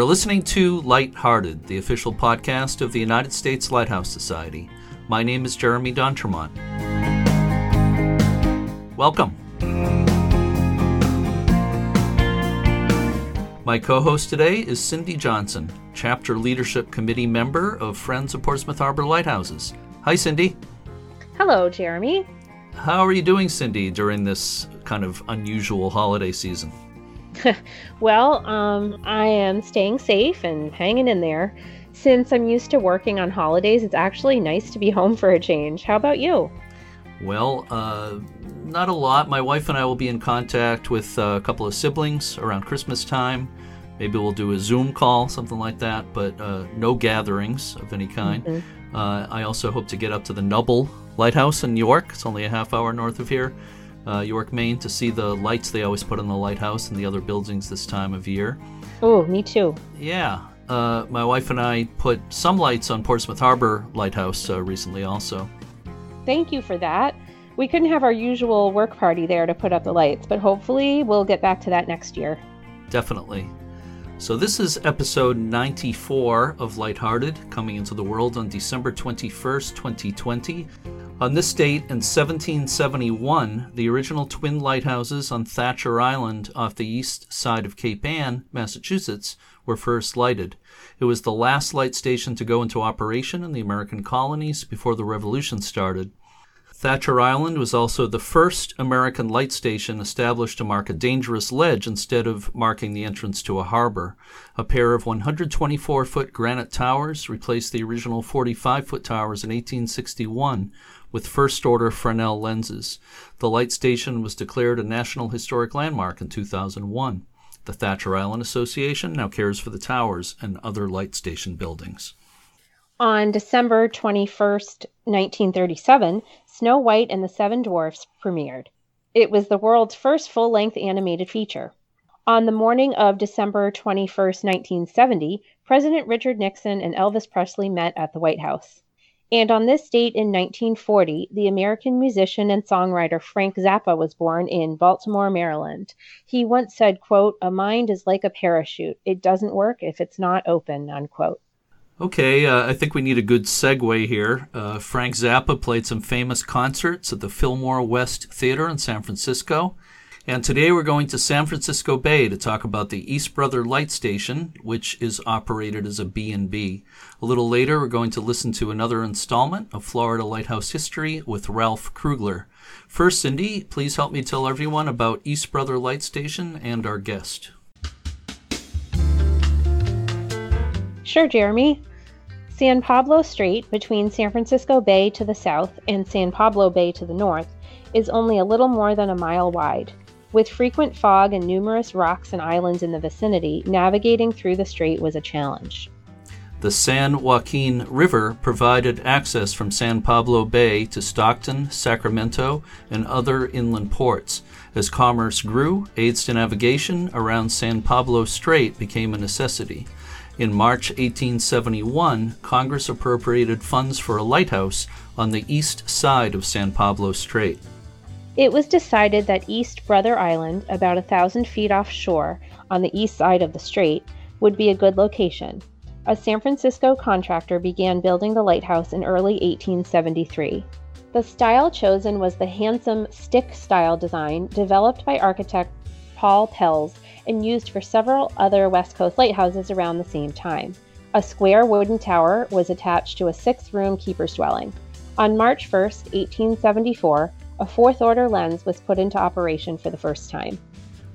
Are listening to Lighthearted, the official podcast of the United States Lighthouse Society. My name is Jeremy D'Entremont. Welcome. My co host today is Cindy Johnson, Chapter Leadership Committee member of Friends of Portsmouth Harbor Lighthouses. Hi, Cindy. Hello, Jeremy. How are you doing, Cindy, during this kind of unusual holiday season? well, um, I am staying safe and hanging in there. Since I'm used to working on holidays, it's actually nice to be home for a change. How about you? Well, uh, not a lot. My wife and I will be in contact with uh, a couple of siblings around Christmas time. Maybe we'll do a Zoom call, something like that, but uh, no gatherings of any kind. Mm-hmm. Uh, I also hope to get up to the Nubble Lighthouse in York. It's only a half hour north of here uh, York, Maine, to see the lights they always put on the lighthouse and the other buildings this time of year. Oh, me too. Yeah. Uh, my wife and I put some lights on Portsmouth Harbor Lighthouse uh, recently, also. Thank you for that. We couldn't have our usual work party there to put up the lights, but hopefully we'll get back to that next year. Definitely. So, this is episode 94 of Lighthearted, coming into the world on December 21st, 2020. On this date in 1771, the original twin lighthouses on Thacher Island off the east side of Cape Ann, Massachusetts, were first lighted. It was the last light station to go into operation in the American colonies before the Revolution started. Thacher Island was also the first American light station established to mark a dangerous ledge instead of marking the entrance to a harbor. A pair of 124 foot granite towers replaced the original 45 foot towers in 1861 with first order Fresnel lenses. The light station was declared a National Historic Landmark in 2001. The Thacher Island Association now cares for the towers and other light station buildings. On December 21st, 1937, Snow White and the Seven Dwarfs premiered. It was the world's first full length animated feature. On the morning of December 21, 1970, President Richard Nixon and Elvis Presley met at the White House. And on this date in 1940, the American musician and songwriter Frank Zappa was born in Baltimore, Maryland. He once said, quote, "A mind is like a parachute. It doesn't work if it's not open." Unquote. Okay, uh, I think we need a good segue here. Uh, Frank Zappa played some famous concerts at the Fillmore West Theater in San Francisco. And today we're going to San Francisco Bay to talk about the East Brother Light Station, which is operated as a B&B. A little later, we're going to listen to another installment of Florida Lighthouse History with Ralph Krugler. First, Cindy, please help me tell everyone about East Brother Light Station and our guest. Sure, Jeremy. San Pablo Strait, between San Francisco Bay to the south and San Pablo Bay to the north, is only a little more than a mile wide. With frequent fog and numerous rocks and islands in the vicinity, navigating through the strait was a challenge. The San Joaquin River provided access from San Pablo Bay to Stockton, Sacramento, and other inland ports. As commerce grew, aids to navigation around San Pablo Strait became a necessity. In March 1871, Congress appropriated funds for a lighthouse on the east side of San Pablo Strait. It was decided that East Brother Island, about a thousand feet offshore on the east side of the strait, would be a good location. A San Francisco contractor began building the lighthouse in early 1873. The style chosen was the handsome stick style design developed by architect Paul Pelz and used for several other West Coast lighthouses around the same time. A square wooden tower was attached to a six room keeper's dwelling. On March 1, 1874, a fourth order lens was put into operation for the first time.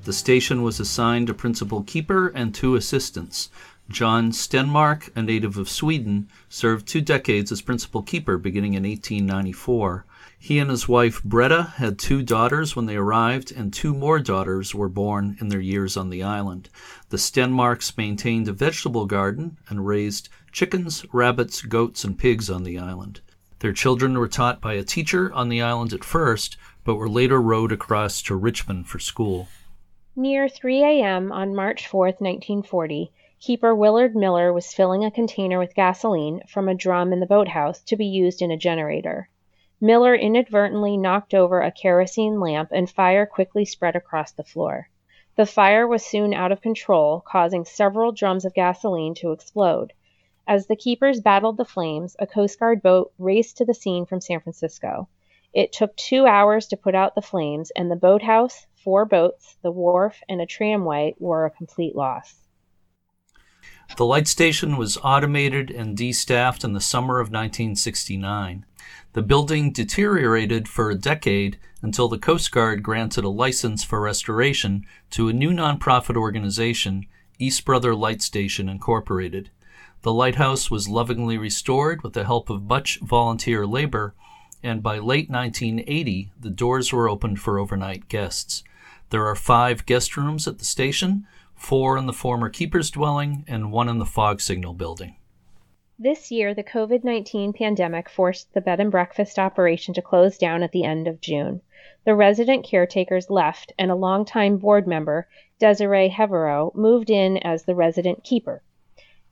The station was assigned a principal keeper and two assistants. John Stenmark, a native of Sweden, served two decades as principal keeper beginning in 1894. He and his wife Bretta had two daughters when they arrived, and two more daughters were born in their years on the island. The Stenmarks maintained a vegetable garden and raised chickens, rabbits, goats, and pigs on the island. Their children were taught by a teacher on the island at first, but were later rowed across to Richmond for school. Near 3 a.m. on March 4, 1940, Keeper Willard Miller was filling a container with gasoline from a drum in the boathouse to be used in a generator. Miller inadvertently knocked over a kerosene lamp and fire quickly spread across the floor. The fire was soon out of control, causing several drums of gasoline to explode. As the keepers battled the flames, a Coast Guard boat raced to the scene from San Francisco. It took two hours to put out the flames, and the boathouse, four boats, the wharf, and a tramway were a complete loss. The light station was automated and destaffed in the summer of 1969. The building deteriorated for a decade until the Coast Guard granted a license for restoration to a new nonprofit organization, East Brother Light Station Incorporated. The lighthouse was lovingly restored with the help of much volunteer labor, and by late 1980, the doors were opened for overnight guests. There are five guest rooms at the station, four in the former keeper's dwelling, and one in the fog signal building. This year, the COVID 19 pandemic forced the bed and breakfast operation to close down at the end of June. The resident caretakers left, and a longtime board member, Desiree Hevereau, moved in as the resident keeper.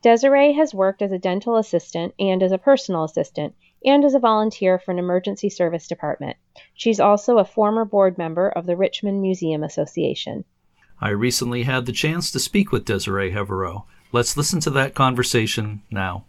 Desiree has worked as a dental assistant and as a personal assistant, and as a volunteer for an emergency service department. She's also a former board member of the Richmond Museum Association. I recently had the chance to speak with Desiree Hevereau. Let's listen to that conversation now.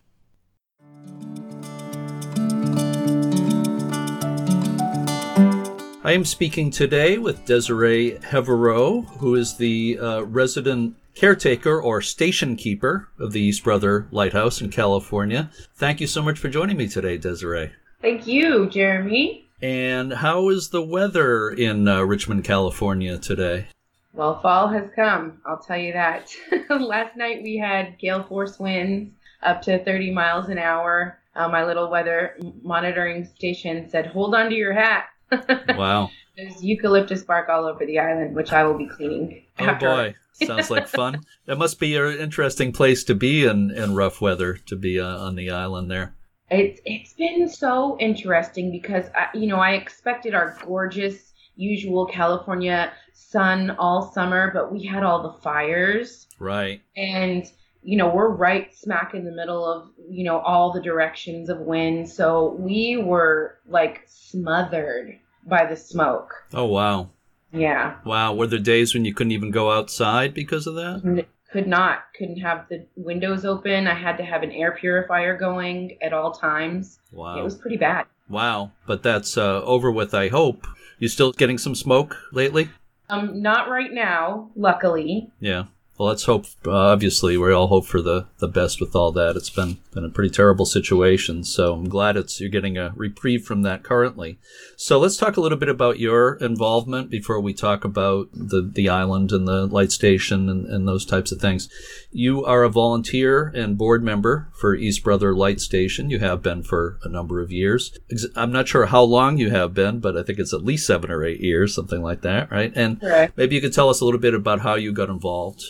I am speaking today with Desiree Hevereau, who is the uh, resident caretaker or station keeper of the East Brother Lighthouse in California. Thank you so much for joining me today, Desiree. Thank you, Jeremy. And how is the weather in uh, Richmond, California today? Well, fall has come, I'll tell you that. Last night we had gale force winds up to 30 miles an hour. Uh, my little weather monitoring station said, hold on to your hat. wow. There's eucalyptus bark all over the island, which I will be cleaning. Oh after. boy, sounds like fun. that must be an interesting place to be in, in rough weather, to be uh, on the island there. It's it's been so interesting because I, you know I expected our gorgeous usual California sun all summer, but we had all the fires. Right. And you know we're right smack in the middle of you know all the directions of wind, so we were like smothered by the smoke. Oh wow. Yeah. Wow. Were there days when you couldn't even go outside because of that? Could not. Couldn't have the windows open. I had to have an air purifier going at all times. Wow. It was pretty bad. Wow. But that's uh, over with, I hope. You still getting some smoke lately? Um, not right now, luckily. Yeah. Well, let's hope. Uh, obviously, we all hope for the, the best with all that. It's been been a pretty terrible situation, so I'm glad it's you're getting a reprieve from that currently. So let's talk a little bit about your involvement before we talk about the the island and the light station and, and those types of things. You are a volunteer and board member for East Brother Light Station. You have been for a number of years. I'm not sure how long you have been, but I think it's at least seven or eight years, something like that, right? And Correct. maybe you could tell us a little bit about how you got involved.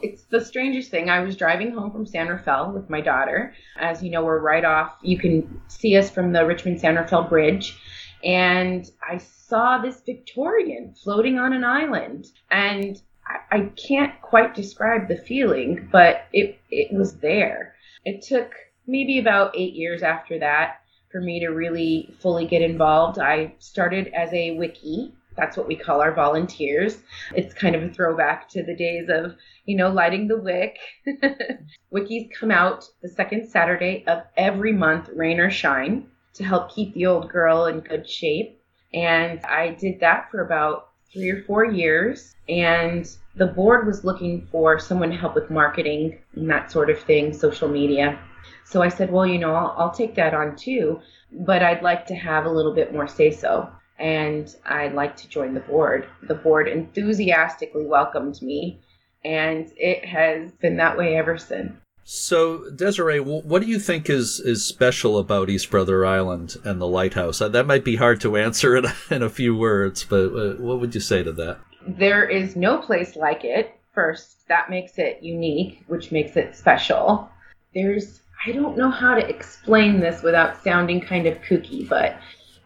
It's the strangest thing. I was driving home from San Rafael with my daughter. As you know, we're right off. You can see us from the Richmond San Rafael Bridge. And I saw this Victorian floating on an island. And I, I can't quite describe the feeling, but it, it was there. It took maybe about eight years after that for me to really fully get involved. I started as a wickie that's what we call our volunteers. It's kind of a throwback to the days of, you know, lighting the wick. Wickies come out the second Saturday of every month, rain or shine, to help keep the old girl in good shape. And I did that for about three or four years. And the board was looking for someone to help with marketing and that sort of thing, social media. So I said, well, you know, I'll, I'll take that on too, but I'd like to have a little bit more say so and I'd like to join the board. The board enthusiastically welcomed me, and it has been that way ever since. So, Desiree, what do you think is, is special about East Brother Island and the lighthouse? Uh, that might be hard to answer in, in a few words, but uh, what would you say to that? There is no place like it. First, that makes it unique, which makes it special. There's, I don't know how to explain this without sounding kind of kooky, but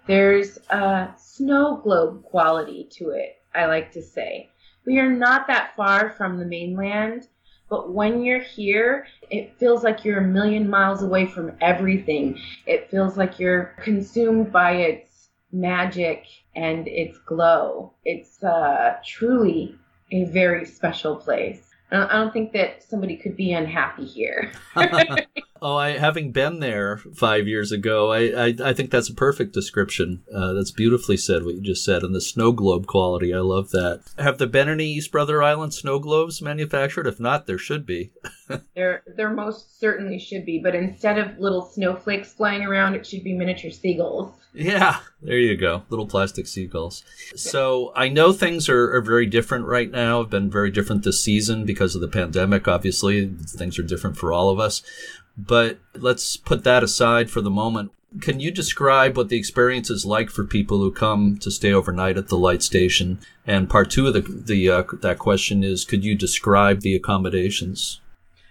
there's a snow globe quality to it, I like to say. We are not that far from the mainland, but when you're here, it feels like you're a million miles away from everything. It feels like you're consumed by its magic and its glow. It's uh, truly a very special place. I don't think that somebody could be unhappy here. oh, I having been there five years ago, I I, I think that's a perfect description. Uh, that's beautifully said what you just said, and the snow globe quality. I love that. Have there been any East Brother Island snow globes manufactured? If not, there should be. there there most certainly should be, but instead of little snowflakes flying around, it should be miniature seagulls. Yeah, there you go. Little plastic seagulls. So I know things are, are very different right now, have been very different this season because of the pandemic, obviously. Things are different for all of us. But let's put that aside for the moment. Can you describe what the experience is like for people who come to stay overnight at the light station? And part two of the, the uh, that question is, could you describe the accommodations?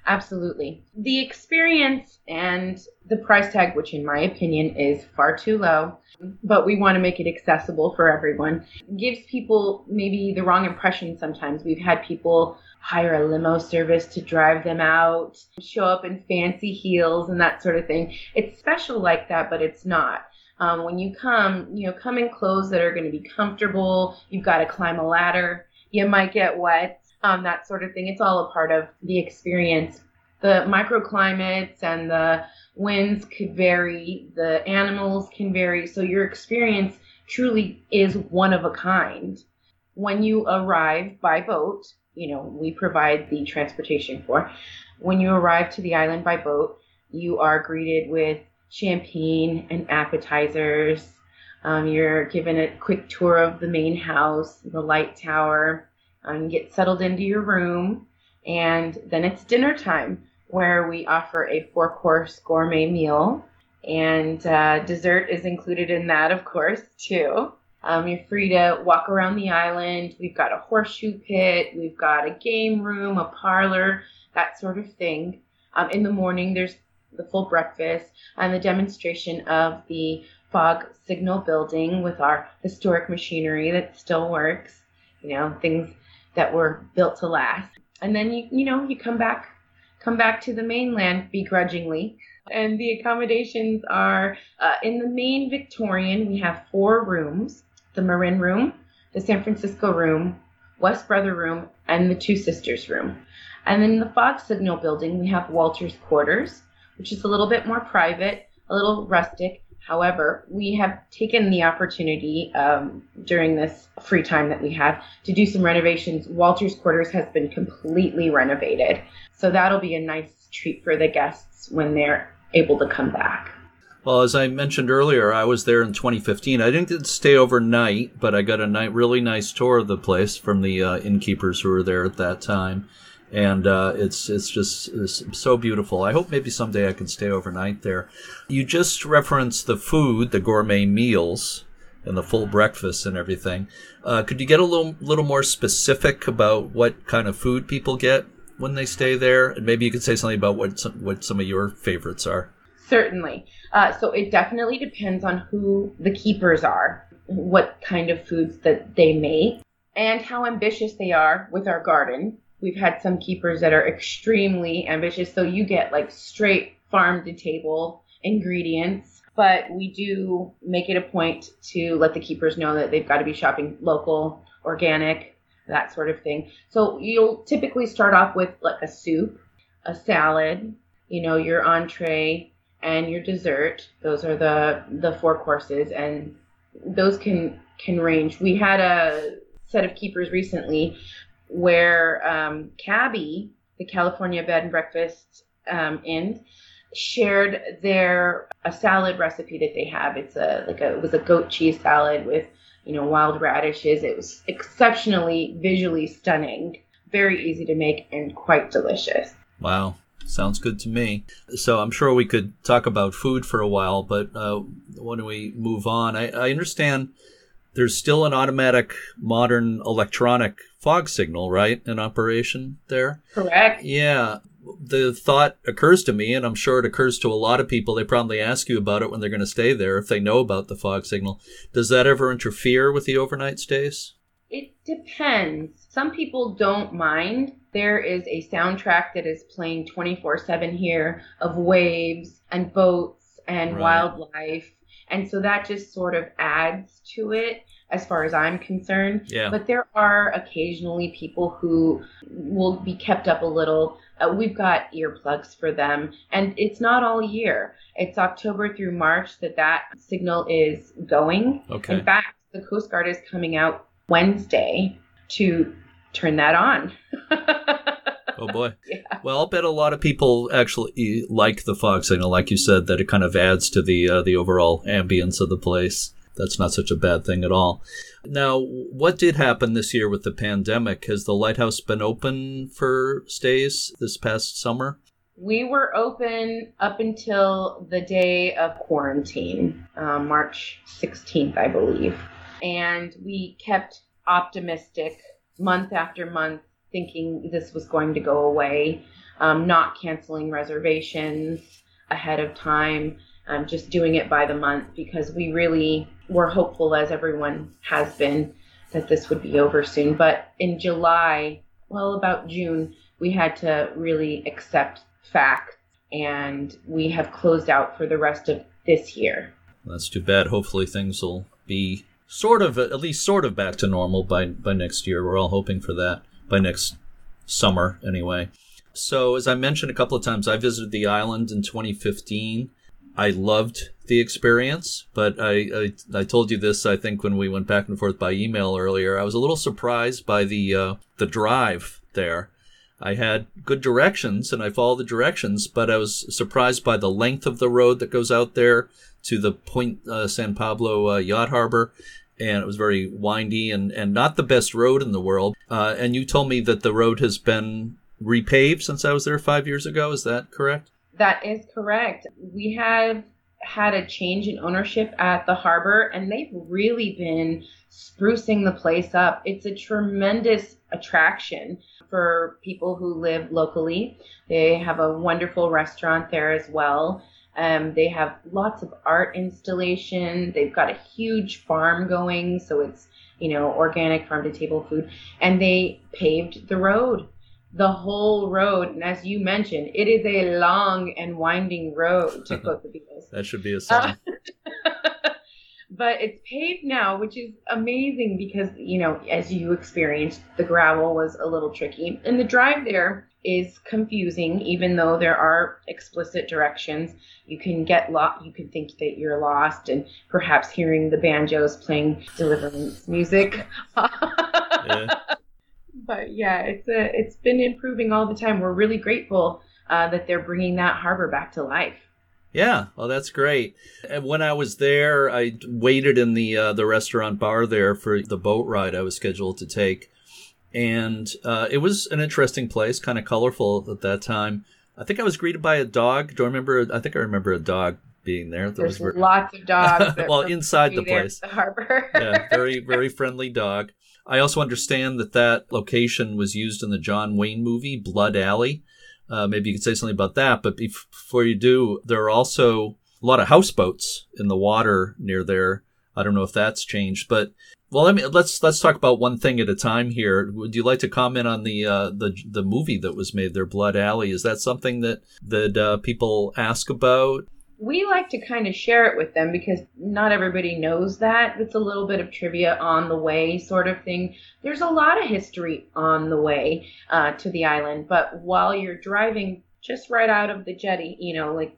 Absolutely. The experience and the price tag, which in my opinion is far too low, but we want to make it accessible for everyone, gives people maybe the wrong impression sometimes. We've had people hire a limo service to drive them out, show up in fancy heels and that sort of thing. It's special like that, but it's not. Um, when you come, you know, come in clothes that are going to be comfortable. You've got to climb a ladder. You might get wet um, that sort of thing. It's all a part of the experience. The microclimates and the winds could vary, the animals can vary, so your experience truly is one of a kind. When you arrive by boat, you know, we provide the transportation for. When you arrive to the island by boat, you are greeted with champagne and appetizers. Um, you're given a quick tour of the main house, the light tower, um, get settled into your room, and then it's dinner time where we offer a four course gourmet meal, and uh, dessert is included in that, of course, too. Um, you're free to walk around the island. We've got a horseshoe pit, we've got a game room, a parlor, that sort of thing. Um, in the morning, there's the full breakfast and the demonstration of the fog signal building with our historic machinery that still works. You know, things that were built to last. And then you you know you come back come back to the mainland begrudgingly. And the accommodations are uh, in the main Victorian. We have four rooms: the Marin room, the San Francisco room, West Brother room, and the Two Sisters room. And then in the Fog Signal building, we have Walter's quarters, which is a little bit more private, a little rustic, However, we have taken the opportunity um, during this free time that we have to do some renovations. Walter's quarters has been completely renovated. So that'll be a nice treat for the guests when they're able to come back. Well, as I mentioned earlier, I was there in 2015. I didn't stay overnight, but I got a night, really nice tour of the place from the uh, innkeepers who were there at that time and uh, it's it's just it's so beautiful. I hope maybe someday I can stay overnight there. You just referenced the food, the gourmet meals, and the full breakfast and everything. Uh, could you get a little little more specific about what kind of food people get when they stay there, and maybe you could say something about what some, what some of your favorites are. Certainly. Uh, so it definitely depends on who the keepers are, what kind of foods that they make, and how ambitious they are with our garden we've had some keepers that are extremely ambitious. So you get like straight farm to table ingredients. But we do make it a point to let the keepers know that they've got to be shopping local, organic, that sort of thing. So you'll typically start off with like a soup, a salad, you know, your entree and your dessert. Those are the the four courses and those can can range. We had a set of keepers recently where um, Cabby, the California Bed and Breakfast um, Inn, shared their a salad recipe that they have. It's a like a it was a goat cheese salad with you know wild radishes. It was exceptionally visually stunning, very easy to make, and quite delicious. Wow. Sounds good to me. So I'm sure we could talk about food for a while, but uh, when we move on, I, I understand there's still an automatic modern electronic fog signal, right, in operation there? Correct. Yeah. The thought occurs to me, and I'm sure it occurs to a lot of people. They probably ask you about it when they're going to stay there if they know about the fog signal. Does that ever interfere with the overnight stays? It depends. Some people don't mind. There is a soundtrack that is playing 24 7 here of waves and boats and right. wildlife. And so that just sort of adds to it as far as I'm concerned. Yeah. But there are occasionally people who will be kept up a little. Uh, we've got earplugs for them, and it's not all year. It's October through March that that signal is going. Okay. In fact, the Coast Guard is coming out Wednesday to turn that on. Oh boy. Yeah. Well, I'll bet a lot of people actually like the fog signal, like you said, that it kind of adds to the uh, the overall ambience of the place. That's not such a bad thing at all. Now, what did happen this year with the pandemic? Has the lighthouse been open for stays this past summer? We were open up until the day of quarantine, um, March 16th, I believe. And we kept optimistic month after month, thinking this was going to go away, um, not canceling reservations ahead of time, um, just doing it by the month because we really were hopeful, as everyone has been, that this would be over soon. But in July, well, about June, we had to really accept facts and we have closed out for the rest of this year. That's too bad. Hopefully, things will be sort of, at least sort of, back to normal by by next year. We're all hoping for that by next summer, anyway. So, as I mentioned a couple of times, I visited the island in 2015. I loved the experience, but I, I I told you this I think when we went back and forth by email earlier. I was a little surprised by the uh, the drive there. I had good directions and I followed the directions, but I was surprised by the length of the road that goes out there to the Point uh, San Pablo uh, Yacht Harbor. And it was very windy and, and not the best road in the world. Uh, and you told me that the road has been repaved since I was there five years ago. Is that correct? That is correct. We have had a change in ownership at the harbor, and they've really been sprucing the place up. It's a tremendous attraction for people who live locally. They have a wonderful restaurant there as well. Um, they have lots of art installation. They've got a huge farm going, so it's you know organic farm to table food, and they paved the road the whole road. And as you mentioned, it is a long and winding road, to quote the Beatles. That should be a sign. but it's paved now, which is amazing because, you know, as you experienced, the gravel was a little tricky. And the drive there is confusing, even though there are explicit directions. You can get lost, you can think that you're lost, and perhaps hearing the banjos playing deliverance music. Yeah. But yeah, it's a, it's been improving all the time. We're really grateful uh, that they're bringing that harbor back to life. Yeah, well, that's great. And when I was there, I waited in the uh, the restaurant bar there for the boat ride I was scheduled to take, and uh, it was an interesting place, kind of colorful at that time. I think I was greeted by a dog. Do I remember? I think I remember a dog being there. There's was ver- lots of dogs. well inside the place. the harbor. yeah, very very friendly dog. I also understand that that location was used in the John Wayne movie Blood Alley. Uh, maybe you could say something about that. But before you do, there are also a lot of houseboats in the water near there. I don't know if that's changed, but well, let me let's let's talk about one thing at a time here. Would you like to comment on the uh, the the movie that was made there, Blood Alley? Is that something that that uh, people ask about? we like to kind of share it with them because not everybody knows that. It's a little bit of trivia on the way, sort of thing. There's a lot of history on the way uh, to the island, but while you're driving just right out of the jetty, you know, like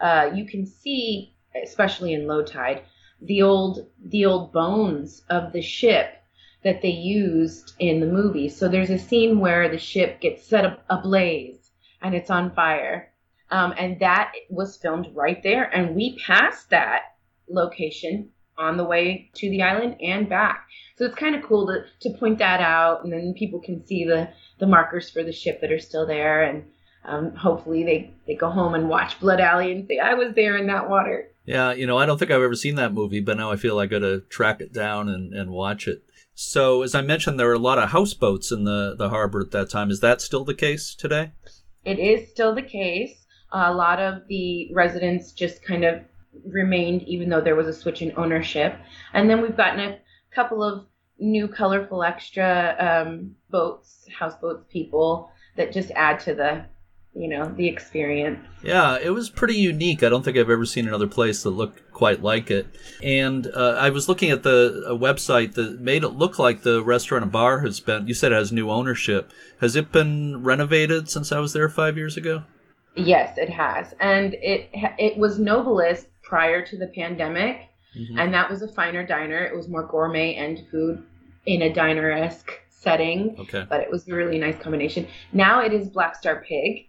uh, you can see, especially in low tide, the old the old bones of the ship that they used in the movie. So there's a scene where the ship gets set ablaze and it's on fire um, and that was filmed right there. And we passed that location on the way to the island and back. So it's kind of cool to, to point that out. And then people can see the, the markers for the ship that are still there. And um, hopefully they, they go home and watch Blood Alley and say, I was there in that water. Yeah, you know, I don't think I've ever seen that movie, but now I feel I got to track it down and, and watch it. So, as I mentioned, there were a lot of houseboats in the, the harbor at that time. Is that still the case today? It is still the case. A lot of the residents just kind of remained, even though there was a switch in ownership. And then we've gotten a couple of new colorful extra um, boats, houseboats, people that just add to the you know, the experience. Yeah, it was pretty unique. I don't think I've ever seen another place that looked quite like it. And uh, I was looking at the website that made it look like the restaurant and bar has been. You said it has new ownership. Has it been renovated since I was there five years ago? Yes, it has, and it it was Nobilis prior to the pandemic, mm-hmm. and that was a finer diner. It was more gourmet and food in a diner esque setting. Okay. But it was a really nice combination. Now it is Black Star Pig,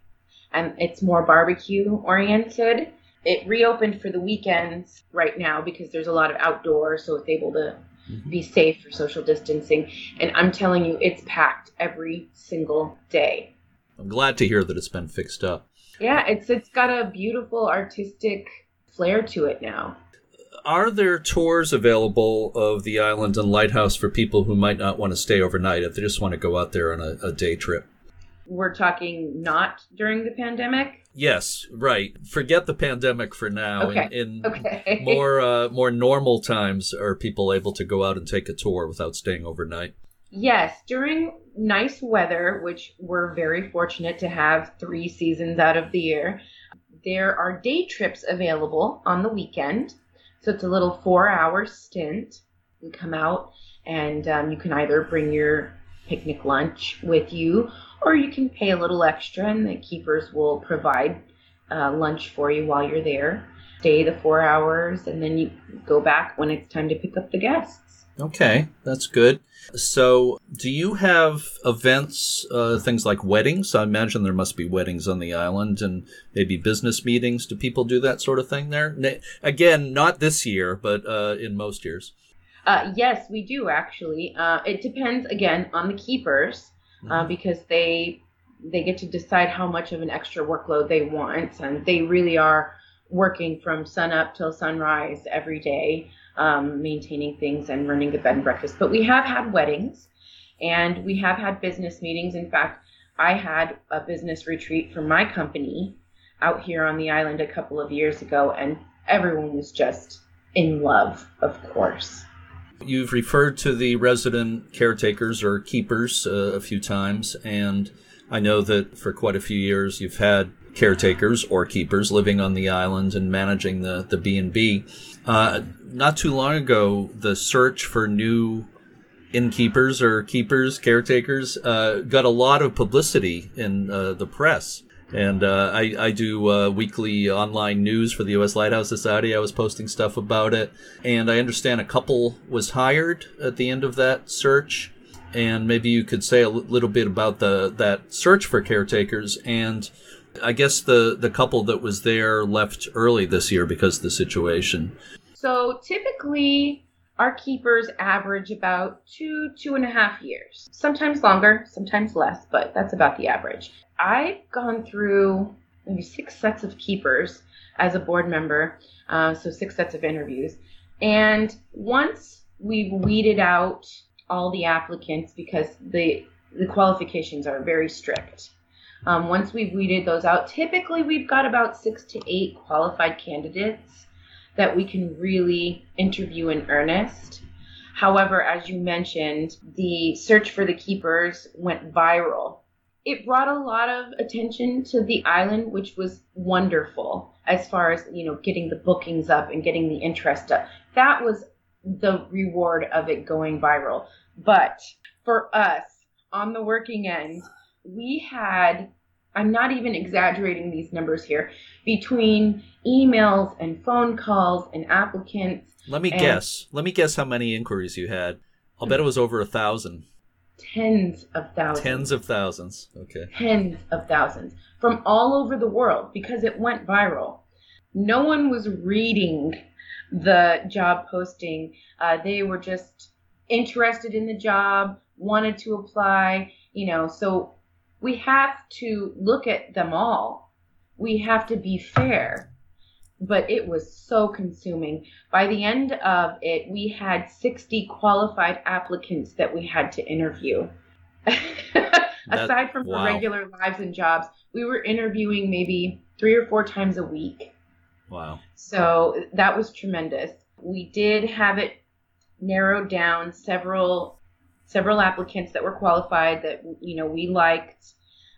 and it's more barbecue oriented. It reopened for the weekends right now because there's a lot of outdoor, so it's able to mm-hmm. be safe for social distancing. And I'm telling you, it's packed every single day. I'm glad to hear that it's been fixed up. Yeah, it's it's got a beautiful artistic flair to it now. Are there tours available of the island and lighthouse for people who might not want to stay overnight if they just want to go out there on a, a day trip? We're talking not during the pandemic. Yes, right. Forget the pandemic for now. Okay. In, in okay. more uh, more normal times, are people able to go out and take a tour without staying overnight? Yes, during nice weather, which we're very fortunate to have three seasons out of the year, there are day trips available on the weekend. So it's a little four hour stint. You come out and um, you can either bring your picnic lunch with you or you can pay a little extra and the keepers will provide uh, lunch for you while you're there. Stay the four hours and then you go back when it's time to pick up the guests. Okay, that's good. So, do you have events, uh, things like weddings? I imagine there must be weddings on the island and maybe business meetings. Do people do that sort of thing there? Again, not this year, but uh, in most years. Uh, yes, we do actually. Uh, it depends again on the keepers uh, mm-hmm. because they they get to decide how much of an extra workload they want, and they really are working from sun up till sunrise every day um, maintaining things and running the bed and breakfast. But we have had weddings and we have had business meetings. In fact, I had a business retreat for my company out here on the island a couple of years ago, and everyone was just in love, of course. You've referred to the resident caretakers or keepers uh, a few times, and I know that for quite a few years you've had caretakers or keepers living on the island and managing the the B and B. Uh, not too long ago, the search for new innkeepers or keepers, caretakers, uh, got a lot of publicity in uh, the press. And uh, I, I, do uh, weekly online news for the U.S. Lighthouse Society. I was posting stuff about it, and I understand a couple was hired at the end of that search. And maybe you could say a little bit about the that search for caretakers and I guess the the couple that was there left early this year because of the situation. So typically, our keepers average about two two and a half years. Sometimes longer, sometimes less, but that's about the average. I've gone through maybe six sets of keepers as a board member, uh, so six sets of interviews. And once we've weeded out all the applicants because the the qualifications are very strict. Um, once we've weeded those out, typically we've got about six to eight qualified candidates that we can really interview in earnest. However, as you mentioned, the search for the keepers went viral. It brought a lot of attention to the island, which was wonderful as far as, you know, getting the bookings up and getting the interest up. That was the reward of it going viral. But for us on the working end, we had I'm not even exaggerating these numbers here between emails and phone calls and applicants. Let me guess. Let me guess how many inquiries you had. I'll bet it was over a thousand. Tens of thousands. Tens of thousands. Okay. Tens of thousands from all over the world because it went viral. No one was reading the job posting. Uh, they were just interested in the job, wanted to apply, you know, so we have to look at them all. We have to be fair. But it was so consuming. By the end of it, we had 60 qualified applicants that we had to interview. Aside from wow. regular lives and jobs, we were interviewing maybe three or four times a week. Wow. So that was tremendous. We did have it narrowed down several several applicants that were qualified that you know we liked.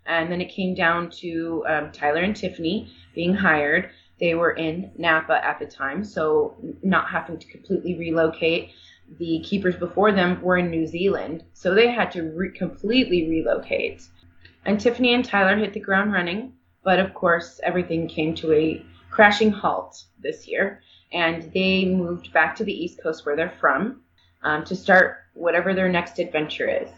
And then it came down to um, Tyler and Tiffany being hired. They were in Napa at the time, so not having to completely relocate. The keepers before them were in New Zealand, so they had to re- completely relocate. And Tiffany and Tyler hit the ground running, but of course, everything came to a crashing halt this year, and they moved back to the East Coast where they're from um, to start whatever their next adventure is.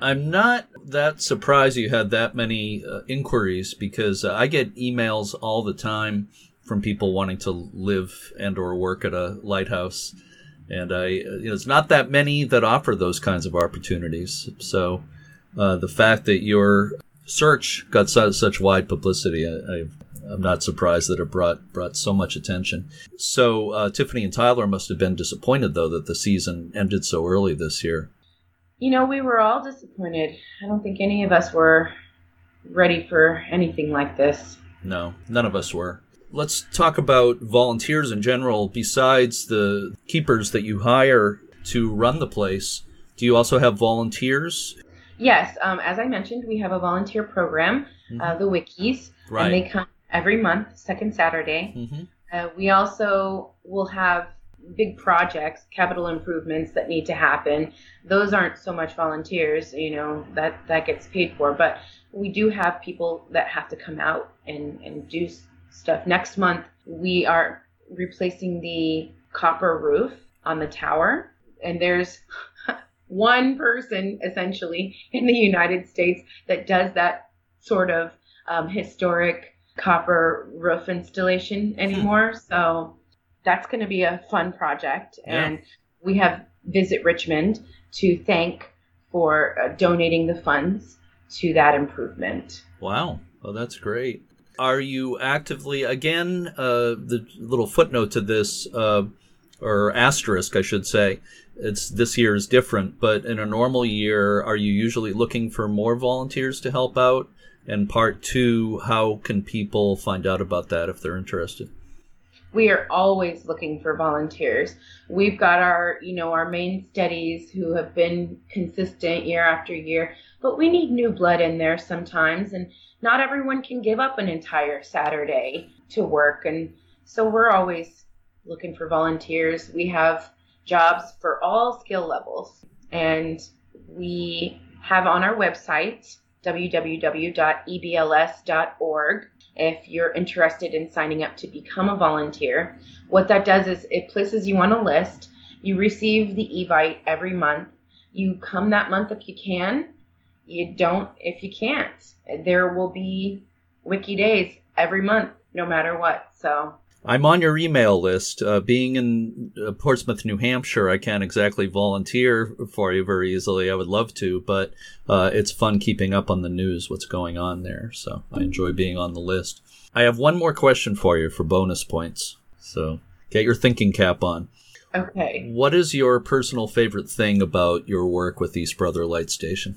I'm not that surprised you had that many uh, inquiries because uh, I get emails all the time from people wanting to live and or work at a lighthouse, and I you know, it's not that many that offer those kinds of opportunities. So uh, the fact that your search got such, such wide publicity, I, I I'm not surprised that it brought brought so much attention. So uh, Tiffany and Tyler must have been disappointed though that the season ended so early this year. You know, we were all disappointed. I don't think any of us were ready for anything like this. No, none of us were. Let's talk about volunteers in general. Besides the keepers that you hire to run the place, do you also have volunteers? Yes, um, as I mentioned, we have a volunteer program, mm-hmm. uh, the Wickies, right. and they come every month, second Saturday. Mm-hmm. Uh, we also will have big projects, capital improvements that need to happen. Those aren't so much volunteers, you know, that, that gets paid for, but we do have people that have to come out and, and do stuff. Next month, we are replacing the copper roof on the tower, and there's one person essentially in the United States that does that sort of um, historic copper roof installation hmm. anymore. so that's going to be a fun project. Yeah. And we have Visit Richmond to thank for uh, donating the funds to that improvement. Wow. Well, that's great. Are you actively, again, uh, the little footnote to this, uh, or asterisk, I should say, it's this year is different, but in a normal year, are you usually looking for more volunteers to help out? And part two, how can people find out about that if they're interested? We are always looking for volunteers. We've got our, you know, our main steadies who have been consistent year after year, but we need new blood in there sometimes, and not everyone can give up an entire Saturday to work. And so we're always looking for volunteers. We have jobs for all skill levels, and we have on our website www.ebls.org if you're interested in signing up to become a volunteer. What that does is it places you on a list. You receive the Evite every month. You come that month if you can. You don't if you can't. There will be wickie days every month, no matter what. So I'm on your email list. Uh, being in uh, Portsmouth, New Hampshire, I can't exactly volunteer for you very easily. I would love to, but uh, it's fun keeping up on the news, what's going on there. So I enjoy being on the list. I have one more question for you for bonus points. So get your thinking cap on. Okay. What is your personal favorite thing about your work with East Brother Light Station?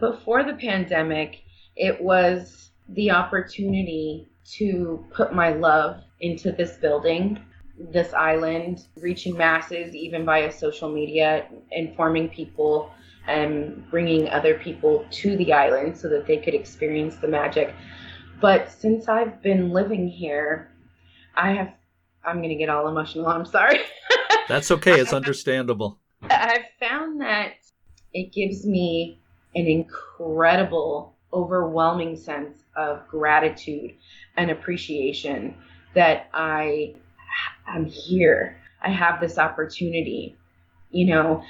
Before the pandemic, it was the opportunity to put my love into this building, this island, reaching masses even via social media, informing people and bringing other people to the island so that they could experience the magic. But since I've been living here, I have I'm going to get all emotional. I'm sorry. That's okay. It's understandable. I've found that it gives me an incredible, overwhelming sense of gratitude and appreciation that I am here. I have this opportunity. You know,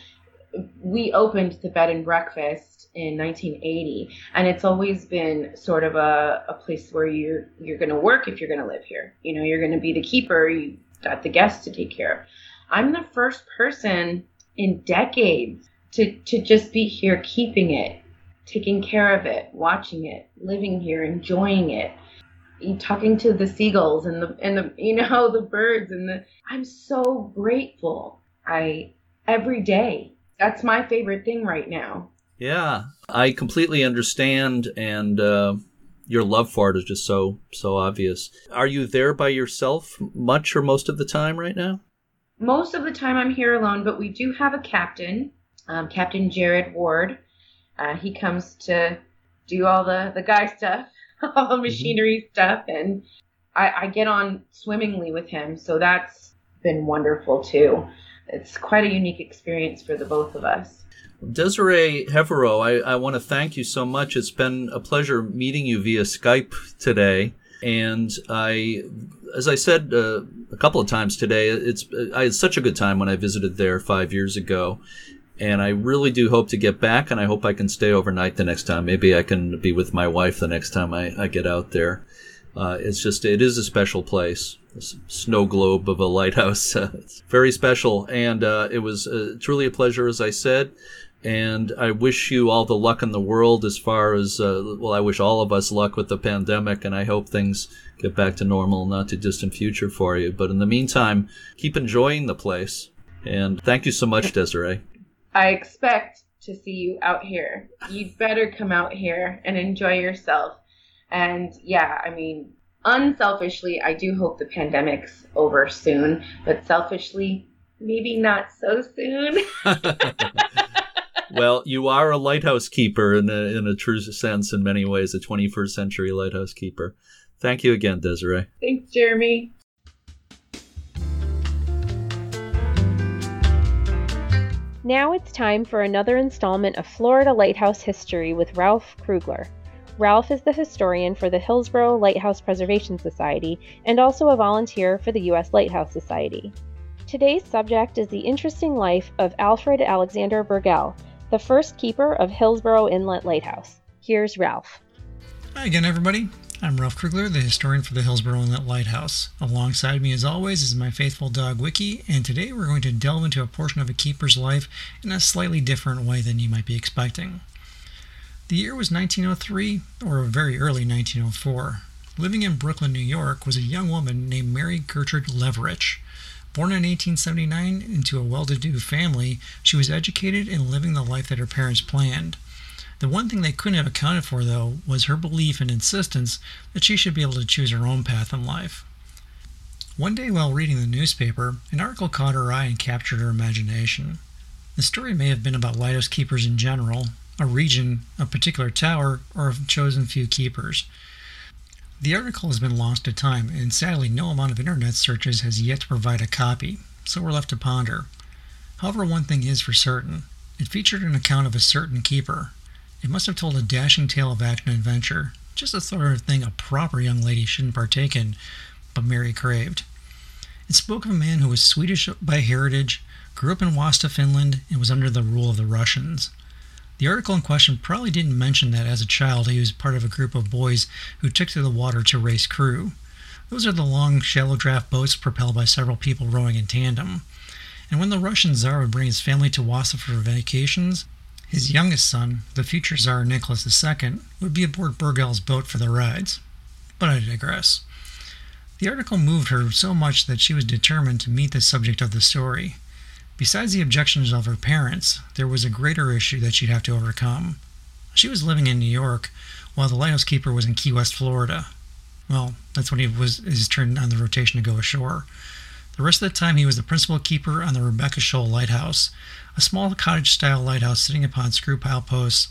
we opened the bed and breakfast in 1980 and it's always been sort of a, a place where you're you're going to work if you're going to live here you know you're going to be the keeper you got the guests to take care of i'm the first person in decades to to just be here keeping it taking care of it watching it living here enjoying it talking to the seagulls and the and the you know the birds and the I'm so grateful. I every day. That's my favorite thing right now. Yeah, I completely understand and uh, your love for it is just so so obvious. Are you there by yourself much or most of the time right now? Most of the time I'm here alone, but we do have a captain, um, Captain Jared Ward. Uh, he comes to do all the the guy stuff, all the mm-hmm. machinery mm-hmm. stuff, and I, I get on swimmingly with him. So that's been wonderful too. It's quite a unique experience for the both of us. Desiree Hevereau, I, I want to thank you so much. It's been a pleasure meeting you via Skype today. And I, as I said uh, a couple of times today, it's I had such a good time when I visited there five years ago, and I really do hope to get back. And I hope I can stay overnight the next time. Maybe I can be with my wife the next time I, I get out there. Uh, it's just it is a special place. This snow globe of a lighthouse. it's very special, and uh, it was uh, truly a pleasure, as I said and I wish you all the luck in the world as far as, uh, well, I wish all of us luck with the pandemic, and I hope things get back to normal not too distant future for you. But in the meantime, keep enjoying the place. And thank you so much, Desiree. I expect to see you out here. You'd better come out here and enjoy yourself. And yeah, I mean, unselfishly, I do hope the pandemic's over soon, but selfishly, maybe not so soon. well, you are a lighthouse keeper in a, in a true sense, in many ways, a 21st century lighthouse keeper. Thank you again, Desiree. Thanks, Jeremy. Now it's time for another installment of Florida Lighthouse History with Ralph Krugler. Ralph is the historian for the Hillsboro Lighthouse Preservation Society and also a volunteer for the U.S. Lighthouse Society. Today's subject is the interesting life of Alfred Alexander Berghell, the first keeper of Hillsboro Inlet Lighthouse. Here's Ralph. Hi again, everybody. I'm Ralph Krugler, the historian for the Hillsboro Inlet Lighthouse. Alongside me, as always, is my faithful dog Wiki, and today we're going to delve into a portion of a keeper's life in a slightly different way than you might be expecting. The year was 1903, or very early 1904. Living in Brooklyn, New York, was a young woman named Mary Gertrude Leverich. Born in 1879 into a well to do family, she was educated and living the life that her parents planned. The one thing they couldn't have accounted for, though, was her belief and insistence that she should be able to choose her own path in life. One day while reading the newspaper, an article caught her eye and captured her imagination. The story may have been about lighthouse keepers in general, a region, a particular tower, or a chosen few keepers. The article has been lost to time, and sadly, no amount of internet searches has yet to provide a copy, so we're left to ponder. However, one thing is for certain it featured an account of a certain keeper. It must have told a dashing tale of action and adventure, just the sort of thing a proper young lady shouldn't partake in, but Mary craved. It spoke of a man who was Swedish by heritage, grew up in Wasta, Finland, and was under the rule of the Russians. The article in question probably didn't mention that as a child he was part of a group of boys who took to the water to race crew. Those are the long, shallow draft boats propelled by several people rowing in tandem. And when the Russian Tsar would bring his family to Wassa for vacations, his youngest son, the future Tsar Nicholas II, would be aboard Berghell's boat for the rides. But I digress. The article moved her so much that she was determined to meet the subject of the story. Besides the objections of her parents, there was a greater issue that she'd have to overcome. She was living in New York while the lighthouse keeper was in Key West, Florida. Well, that's when he was his turn on the rotation to go ashore. The rest of the time, he was the principal keeper on the Rebecca Shoal Lighthouse, a small cottage style lighthouse sitting upon screw pile posts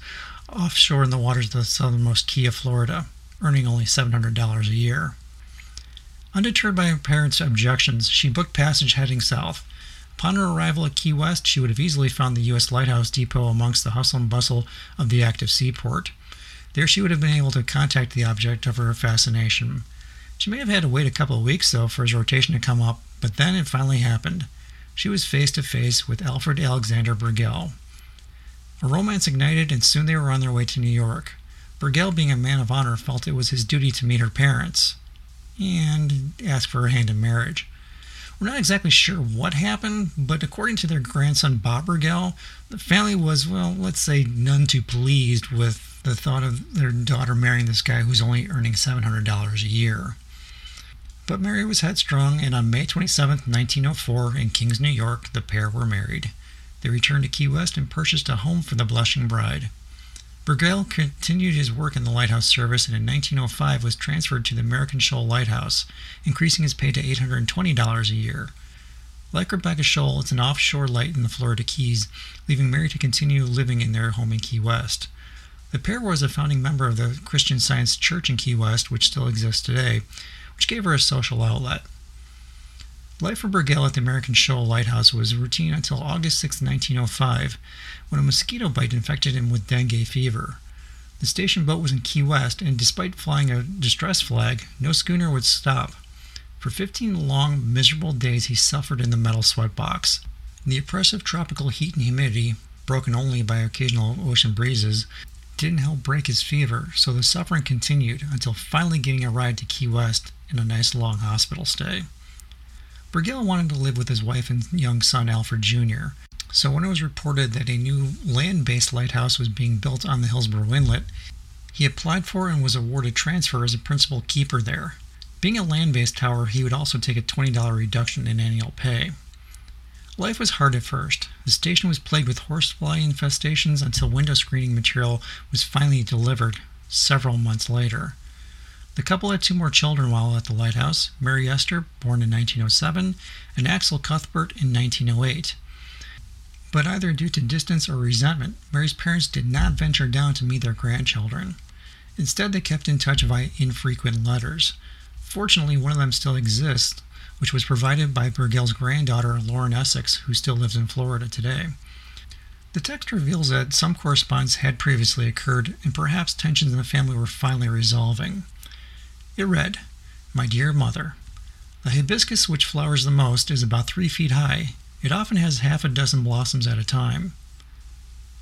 offshore in the waters of the southernmost key of Florida, earning only $700 a year. Undeterred by her parents' objections, she booked passage heading south Upon her arrival at Key West, she would have easily found the U.S. Lighthouse Depot amongst the hustle and bustle of the active seaport. There she would have been able to contact the object of her fascination. She may have had to wait a couple of weeks, though, for his rotation to come up, but then it finally happened. She was face to face with Alfred Alexander Berghell. A romance ignited, and soon they were on their way to New York. Berghell, being a man of honor, felt it was his duty to meet her parents and ask for her hand in marriage. We're not exactly sure what happened, but according to their grandson Bob Berghell, the family was, well, let's say, none too pleased with the thought of their daughter marrying this guy who's only earning $700 a year. But Mary was headstrong, and on May 27, 1904, in Kings, New York, the pair were married. They returned to Key West and purchased a home for the blushing bride. Berghell continued his work in the lighthouse service and in 1905 was transferred to the American Shoal Lighthouse, increasing his pay to $820 a year. Like Rebecca Shoal, it's an offshore light in the Florida Keys, leaving Mary to continue living in their home in Key West. The pair was a founding member of the Christian Science Church in Key West, which still exists today, which gave her a social outlet. Life for Berghell at the American Shoal Lighthouse was routine until August 6, 1905, when a mosquito bite infected him with dengue fever. The station boat was in Key West, and despite flying a distress flag, no schooner would stop. For 15 long, miserable days, he suffered in the metal sweat box. The oppressive tropical heat and humidity, broken only by occasional ocean breezes, didn't help break his fever, so the suffering continued until finally getting a ride to Key West and a nice long hospital stay. Berghell wanted to live with his wife and young son Alfred Jr., so when it was reported that a new land-based lighthouse was being built on the Hillsboro Inlet, he applied for and was awarded transfer as a principal keeper there. Being a land-based tower, he would also take a $20 reduction in annual pay. Life was hard at first. The station was plagued with horsefly infestations until window screening material was finally delivered several months later. The couple had two more children while at the lighthouse Mary Esther, born in 1907, and Axel Cuthbert in 1908. But either due to distance or resentment, Mary's parents did not venture down to meet their grandchildren. Instead, they kept in touch via infrequent letters. Fortunately, one of them still exists, which was provided by Berghell's granddaughter, Lauren Essex, who still lives in Florida today. The text reveals that some correspondence had previously occurred, and perhaps tensions in the family were finally resolving. It read, My dear mother, the hibiscus which flowers the most is about three feet high. It often has half a dozen blossoms at a time.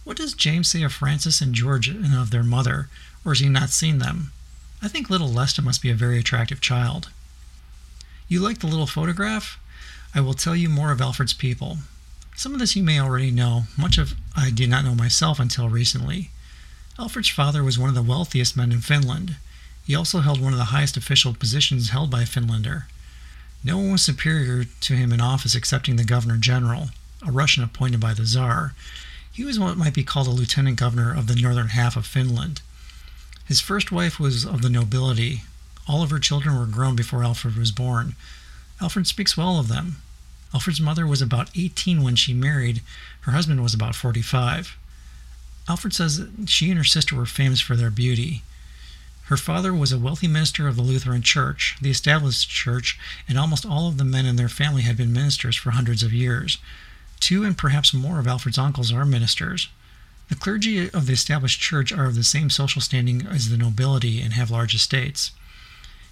What does James say of Francis and George and of their mother, or has he not seen them? I think little Lesta must be a very attractive child. You like the little photograph? I will tell you more of Alfred's people. Some of this you may already know, much of I did not know myself until recently. Alfred's father was one of the wealthiest men in Finland. He also held one of the highest official positions held by a Finlander. No one was superior to him in office excepting the Governor General, a Russian appointed by the Tsar. He was what might be called a lieutenant governor of the northern half of Finland. His first wife was of the nobility. All of her children were grown before Alfred was born. Alfred speaks well of them. Alfred's mother was about 18 when she married. Her husband was about 45. Alfred says that she and her sister were famous for their beauty. Her father was a wealthy minister of the Lutheran Church, the established church, and almost all of the men in their family had been ministers for hundreds of years. Two and perhaps more of Alfred's uncles are ministers. The clergy of the established church are of the same social standing as the nobility and have large estates.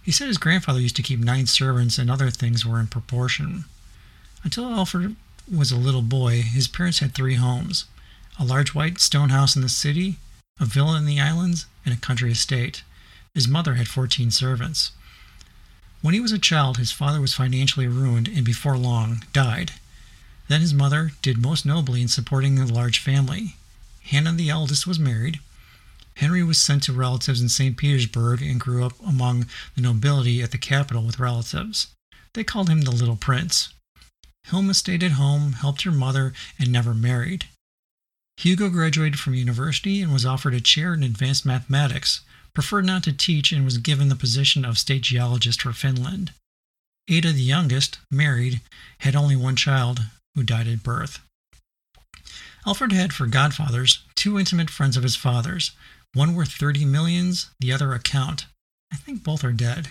He said his grandfather used to keep nine servants and other things were in proportion. Until Alfred was a little boy, his parents had three homes a large white stone house in the city, a villa in the islands, and a country estate. His mother had 14 servants. When he was a child, his father was financially ruined and before long died. Then his mother did most nobly in supporting the large family. Hannah, the eldest, was married. Henry was sent to relatives in St. Petersburg and grew up among the nobility at the capital with relatives. They called him the Little Prince. Hilma stayed at home, helped her mother, and never married. Hugo graduated from university and was offered a chair in advanced mathematics, preferred not to teach and was given the position of state geologist for Finland. Ada, the youngest, married, had only one child, who died at birth. Alfred had for godfathers two intimate friends of his father's, one worth 30 millions, the other a count. I think both are dead.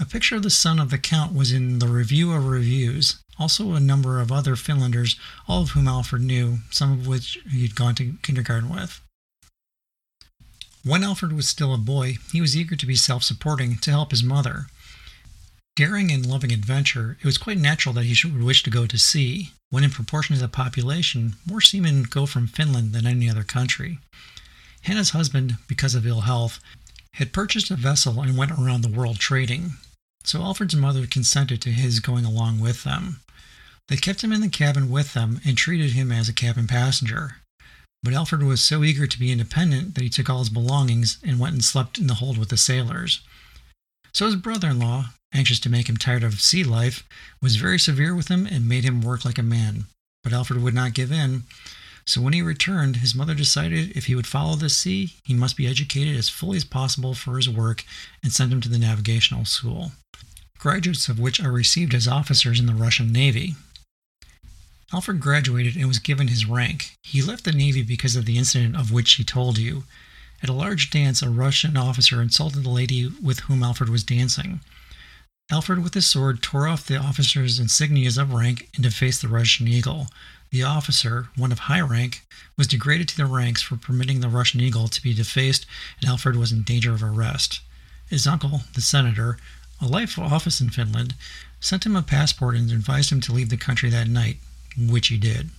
A picture of the son of the count was in the Review of Reviews, also a number of other Finlanders, all of whom Alfred knew, some of which he had gone to kindergarten with. When Alfred was still a boy, he was eager to be self supporting to help his mother. Daring and loving adventure, it was quite natural that he should wish to go to sea, when in proportion to the population, more seamen go from Finland than any other country. Hannah's husband, because of ill health, had purchased a vessel and went around the world trading, so Alfred's mother consented to his going along with them. They kept him in the cabin with them and treated him as a cabin passenger, but Alfred was so eager to be independent that he took all his belongings and went and slept in the hold with the sailors. So his brother in law, anxious to make him tired of sea life, was very severe with him and made him work like a man. But Alfred would not give in. So when he returned, his mother decided if he would follow the sea, he must be educated as fully as possible for his work and sent him to the navigational school, graduates of which are received as officers in the Russian Navy. Alfred graduated and was given his rank. He left the Navy because of the incident of which he told you. At a large dance, a Russian officer insulted the lady with whom Alfred was dancing. Alfred, with his sword, tore off the officer's insignias of rank and defaced the Russian eagle. The officer, one of high rank, was degraded to the ranks for permitting the Russian eagle to be defaced, and Alfred was in danger of arrest. His uncle, the senator, a life office in Finland, sent him a passport and advised him to leave the country that night, which he did.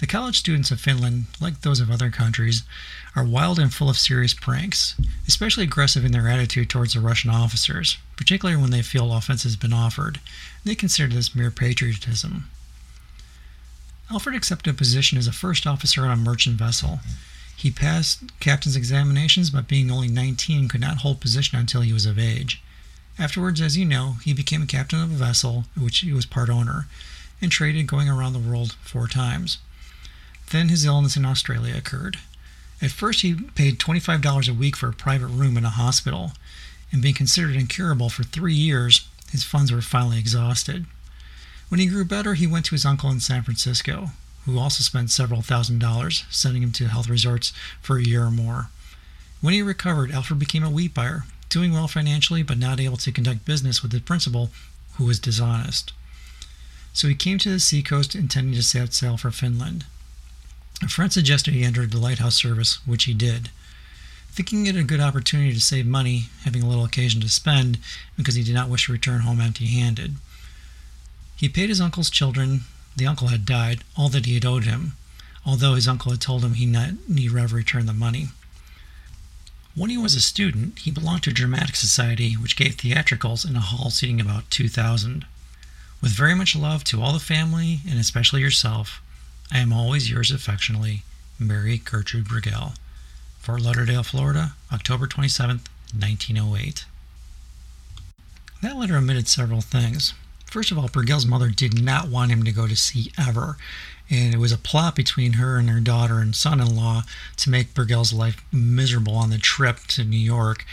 The college students of Finland, like those of other countries, are wild and full of serious pranks, especially aggressive in their attitude towards the Russian officers, particularly when they feel offense has been offered. They consider this mere patriotism. Alfred accepted a position as a first officer on a merchant vessel. He passed captain's examinations, but being only 19 could not hold position until he was of age. Afterwards, as you know, he became a captain of a vessel, which he was part owner, and traded going around the world four times. Then his illness in Australia occurred. At first, he paid $25 a week for a private room in a hospital, and being considered incurable for three years, his funds were finally exhausted. When he grew better, he went to his uncle in San Francisco, who also spent several thousand dollars sending him to health resorts for a year or more. When he recovered, Alfred became a wheat buyer, doing well financially but not able to conduct business with the principal, who was dishonest. So he came to the seacoast intending to set sail for Finland. A friend suggested he enter the lighthouse service, which he did. Thinking it a good opportunity to save money, having a little occasion to spend, because he did not wish to return home empty handed. He paid his uncle's children, the uncle had died, all that he had owed him, although his uncle had told him he need never return the money. When he was a student, he belonged to a dramatic society which gave theatricals in a hall seating about 2,000. With very much love to all the family, and especially yourself, I am always yours affectionately, Mary Gertrude Berghell. Fort Lauderdale, Florida, October 27, 1908. That letter omitted several things. First of all, Berghell's mother did not want him to go to sea ever. And it was a plot between her and her daughter and son in law to make Berghell's life miserable on the trip to New York.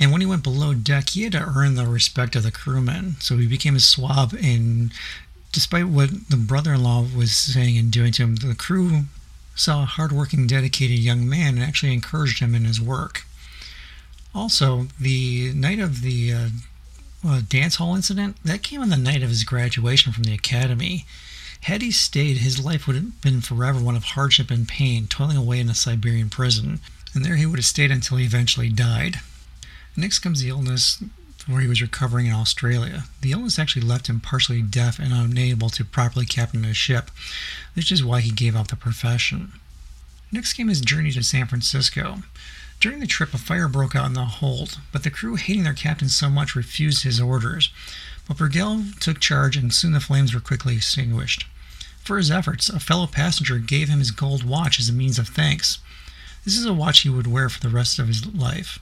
And when he went below deck, he had to earn the respect of the crewmen. So he became a swab. And despite what the brother in law was saying and doing to him, the crew saw a hardworking, dedicated young man and actually encouraged him in his work. Also, the night of the uh, uh, dance hall incident, that came on the night of his graduation from the academy. Had he stayed, his life would have been forever one of hardship and pain, toiling away in a Siberian prison, and there he would have stayed until he eventually died. Next comes the illness where he was recovering in Australia. The illness actually left him partially deaf and unable to properly captain a ship, which is why he gave up the profession. Next came his journey to San Francisco. During the trip, a fire broke out in the hold, but the crew, hating their captain so much, refused his orders. But Berghell took charge, and soon the flames were quickly extinguished. For his efforts, a fellow passenger gave him his gold watch as a means of thanks. This is a watch he would wear for the rest of his life.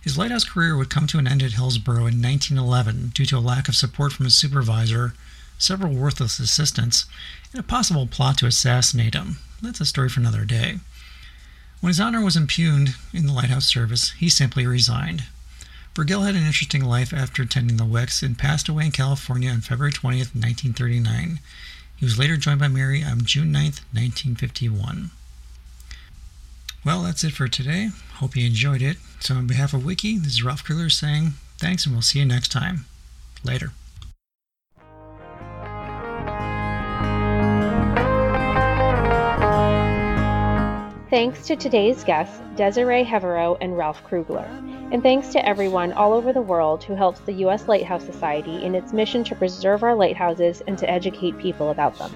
His lighthouse career would come to an end at Hillsboro in 1911 due to a lack of support from his supervisor, several worthless assistants, and a possible plot to assassinate him. That's a story for another day. When his honor was impugned in the lighthouse service, he simply resigned. Berghell had an interesting life after attending the Wicks and passed away in California on February 20th, 1939. He was later joined by Mary on June 9th, 1951. Well, that's it for today. Hope you enjoyed it. So, on behalf of Wiki, this is Ralph Krugler saying thanks and we'll see you next time. Later. Thanks to today's guests, Desiree Heverow and Ralph Krugler. And thanks to everyone all over the world who helps the U.S. Lighthouse Society in its mission to preserve our lighthouses and to educate people about them.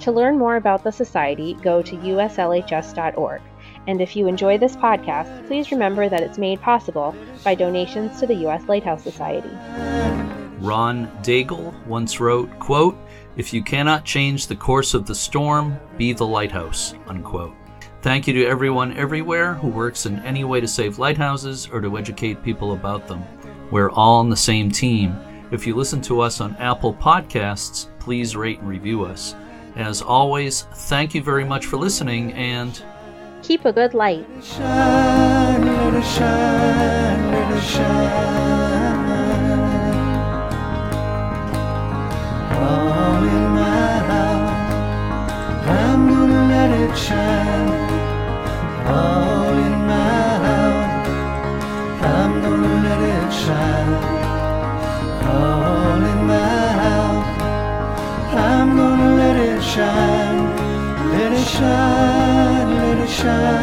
To learn more about the Society, go to uslhs.org. And if you enjoy this podcast, please remember that it's made possible by donations to the U.S. Lighthouse Society. Ron Daigle once wrote, quote, If you cannot change the course of the storm, be the lighthouse, unquote. Thank you to everyone everywhere who works in any way to save lighthouses or to educate people about them. We're all on the same team. If you listen to us on Apple Podcasts, please rate and review us. As always, thank you very much for listening and keep a good light. Shine, let it shine, let it shine. All in my heart, I'm gonna let it shine. shine.